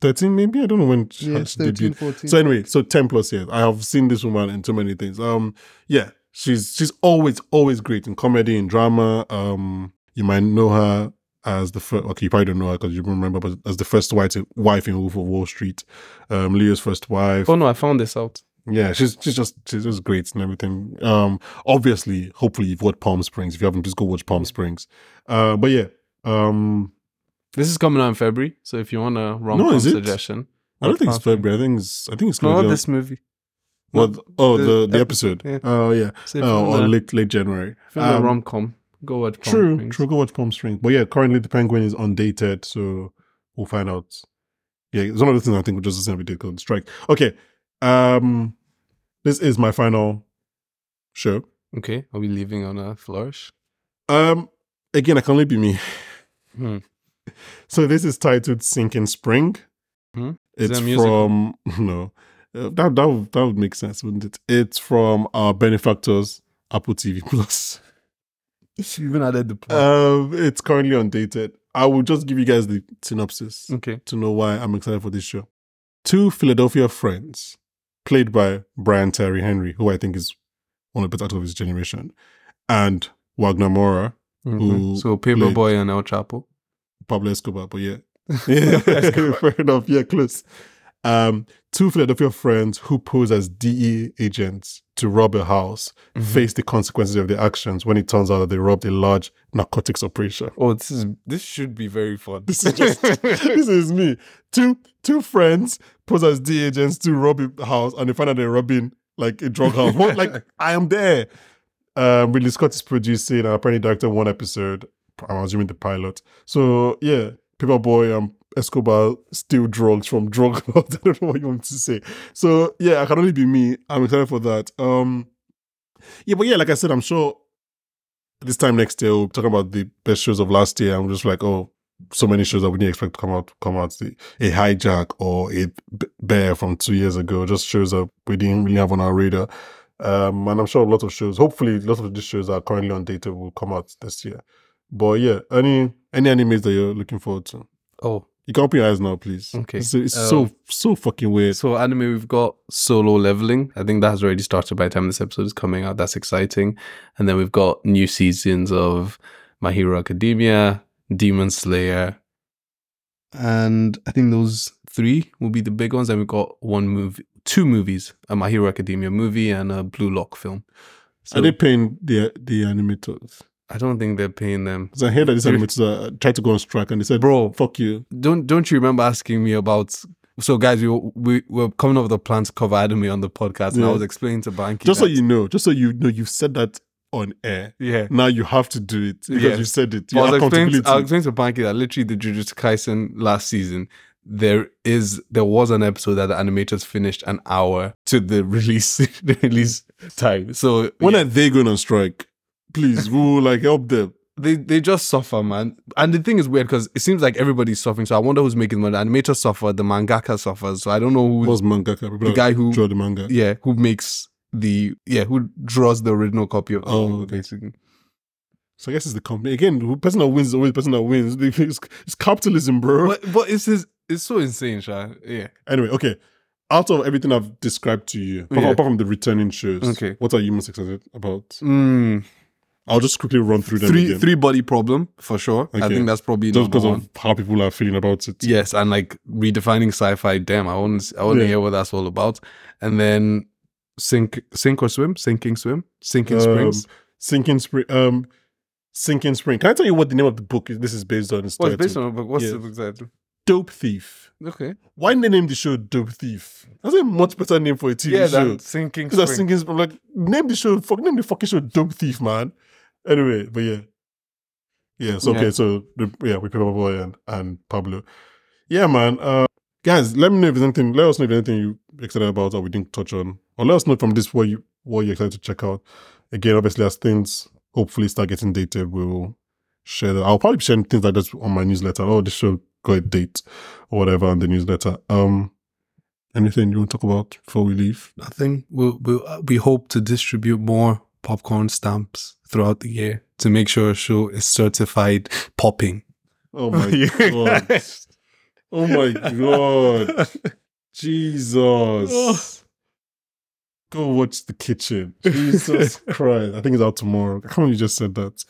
13 maybe. I don't know when she, Yeah, she 13, debuted. 14. So anyway, so ten plus years. I have seen this woman in too many things. Um, yeah, she's she's always always great in comedy and drama. Um, you might know her as the first. Okay, you probably don't know her because you remember, but as the first white wife in Wolf of Wall Street, um, Leo's first wife. Oh no, I found this out. Yeah, she's she's just she's just great and everything. Um, obviously, hopefully you've watched Palm Springs. If you haven't, just go watch Palm Springs. Uh, but yeah, um, This is coming out in February, so if you want a rom No, com is suggestion, I don't think it's February. I think it's I think it's No, not this movie. what, oh the the the episode, yeah. Oh yeah. So Oh, or late late January. Um, rom com, go watch Palm True, Springs. true. Go watch Palm Springs. But yeah, currently the Penguin is undated, so we'll find out. Yeah, it's one of the things I think we're just gonna be did because strike. Okay, um, this is my final show. Okay, are we leaving on a flourish? Um, again, I can only be me. Hmm. (laughs) So this is titled "Sinking Spring." Hmm? It's it a musical? from (laughs) no, Uh, that that would, that would make sense, wouldn't it? It's from our benefactors, Apple TV Plus. (laughs) She even added the plot. Um, it's currently undated. I will just give you guys the synopsis okay. to know why I'm excited for this show. Two Philadelphia friends, played by Brian Tyree Henry, who I think is one of the best actors of his generation, and Wagner Moura, Mhm. Who So Paper Boy and El Chapo. Pablo Escobar, but yeah. (laughs) (laughs) yeah. Fair enough. Yeah, close. Um, two Philadelphia friends who pose as DE agents to rob a house Mhm. face the consequences of their actions when it turns out that they robbed a large narcotics operation. Oh, this is this should be very fun. This is just this is me. Two two friends pose as DE agents to rob a house and they find out they're robbing like a drug house. What like (laughs) I am there. Um Ridley Scott is producing and apparently directed one episode. I'm assuming the pilot. So yeah, Paperboy and Escobar steal drugs from (laughs) drug lords. I don't know what you want to say. So yeah, I can only be me. I'm excited for that. Um yeah, but yeah, like I said, I'm sure this time next year we'll talk about the best shows of last year. I'm just like, oh, so many shows that we didn't expect to come out come out. A hijack or a bear from two years ago, just shows up we didn't really have on our radar. Um, and I'm sure a lot of shows, hopefully, a lot of these shows that are currently on data will come out this year. But yeah, any any animes that you're looking forward to, oh, you can open your eyes now, please. Okay. it's, it's Um, so so fucking weird. So anime, we've got Solo Leveling. I think that has already started by the time this episode is coming out. That's exciting. And then we've got new seasons of My Hero Academia, Demon Slayer, and I think those three will be the big ones. And we've got one movie, two movies: a My Hero Academia movie and a Blue Lock film. So Are they paying the the animators? I don't think they're paying them. Because I heard that Seriously? animators are tried to go on strike and they said, Bro, fuck you." don't don't you remember asking me about? So guys, we we were coming up with a plan to cover anime on the podcast, and I was explaining to Banky. Just so you know, just so you know, you've said that on air. yeah. Now you have to do it because you said it. But I was explaining, accountability. I was explaining to Banky that literally the Jujutsu Kaisen last season, there is there was an episode that the animators finished an hour to the (laughs) release the release time. So when yeah, are they going on strike? Please, we will like help them. they they just suffer, man. And the thing is weird because it seems like everybody's suffering. So I wonder who's making money. The animators suffer, the mangaka suffers. So I don't know who What's mangaka? People the guy who draw the manga. yeah who makes the yeah who draws the original copy of the Oh, okay. basically. So I guess it's the company again. The person that wins is always the person that wins. (laughs) It's, it's capitalism, bro. But but it's just, it's so insane, Sha. Yeah. Anyway, okay. Out of everything I've described to you, apart, Yeah. apart from the returning shows, Okay. what are you most excited about? Mm. I'll just quickly run through them Three again, three body problem for sure. I think that's probably just because one. of how people are feeling about it. Yes, and like redefining sci-fi. Damn, I want to I want to Yeah. hear what that's all about. And then sink sink or swim, sinking swim, sinking springs. Um, Sinking Spring. Um, Sinking Spring. Can I tell you what the name of the book is? This is based on. It's What's titled based on a book? What's Yeah. the book title? Dope Thief. Okay. Why didn't they name the show Dope Thief? That's a much better name for a TV Yeah, show. that sinking Because spring. Sinking Spring, like name the show. Fuck, name the fucking show Dope Thief, man. Anyway, but yeah, yeah. So okay, Yeah. so the, yeah, we Paperboy and and Pablo. Yeah, man. Uh, guys, let me know if there's anything. Let us know if anything you excited about that we didn't touch on, or let us know from this what you what you're excited to check out. Again, obviously, as things hopefully start getting dated, we'll share that. I'll probably be sharing things like this on my newsletter. Oh, this show got a date or whatever on the newsletter. Um, anything you want to talk about before we leave? I think we'll, we'll uh, we hope to distribute more popcorn stamps throughout the year to make sure a show is certified popping. Oh my (laughs) god! Oh my god! Jesus! Go watch the kitchen. Jesus (laughs) Christ! I think it's out tomorrow. I can't believe you just said that.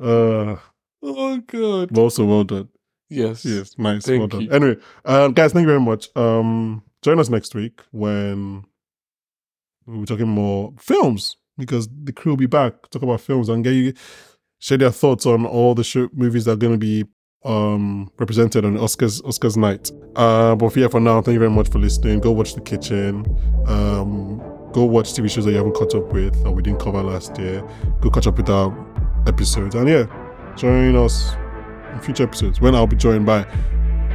Uh, Oh god. but also well done. Yes. Yes, nice. Thank well done. you. Anyway, um, guys, thank you very much. Um, join us next week when we'll be talking more films because the crew will be back talk about films and get you share their thoughts on all the show, movies that are going to be um represented on Oscars Oscars night. Uh, but yeah, for now, thank you very much for listening. Go watch The Kitchen. Um, go watch TV shows that you haven't caught up with or we didn't cover last year. Go catch up with our episodes and yeah, join us in future episodes when I'll be joined by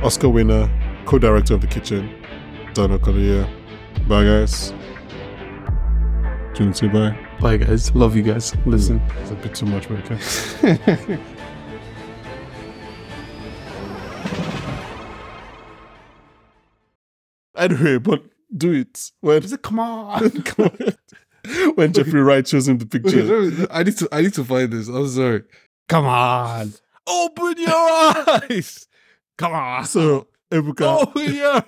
Oscar winner, co-director of The Kitchen, Daniel Kaluuya. Bye guys. To say bye? Bye guys. Love you guys. Listen. It's a bit too much, but okay. (laughs) anyway, but Do it. When, He said, "Come on." (laughs) (laughs) when Jeffrey Wright shows him the picture. I need to. I need to find this. I'm sorry. Come on. Open your eyes. Come on. So Ebuka, Open your eyes.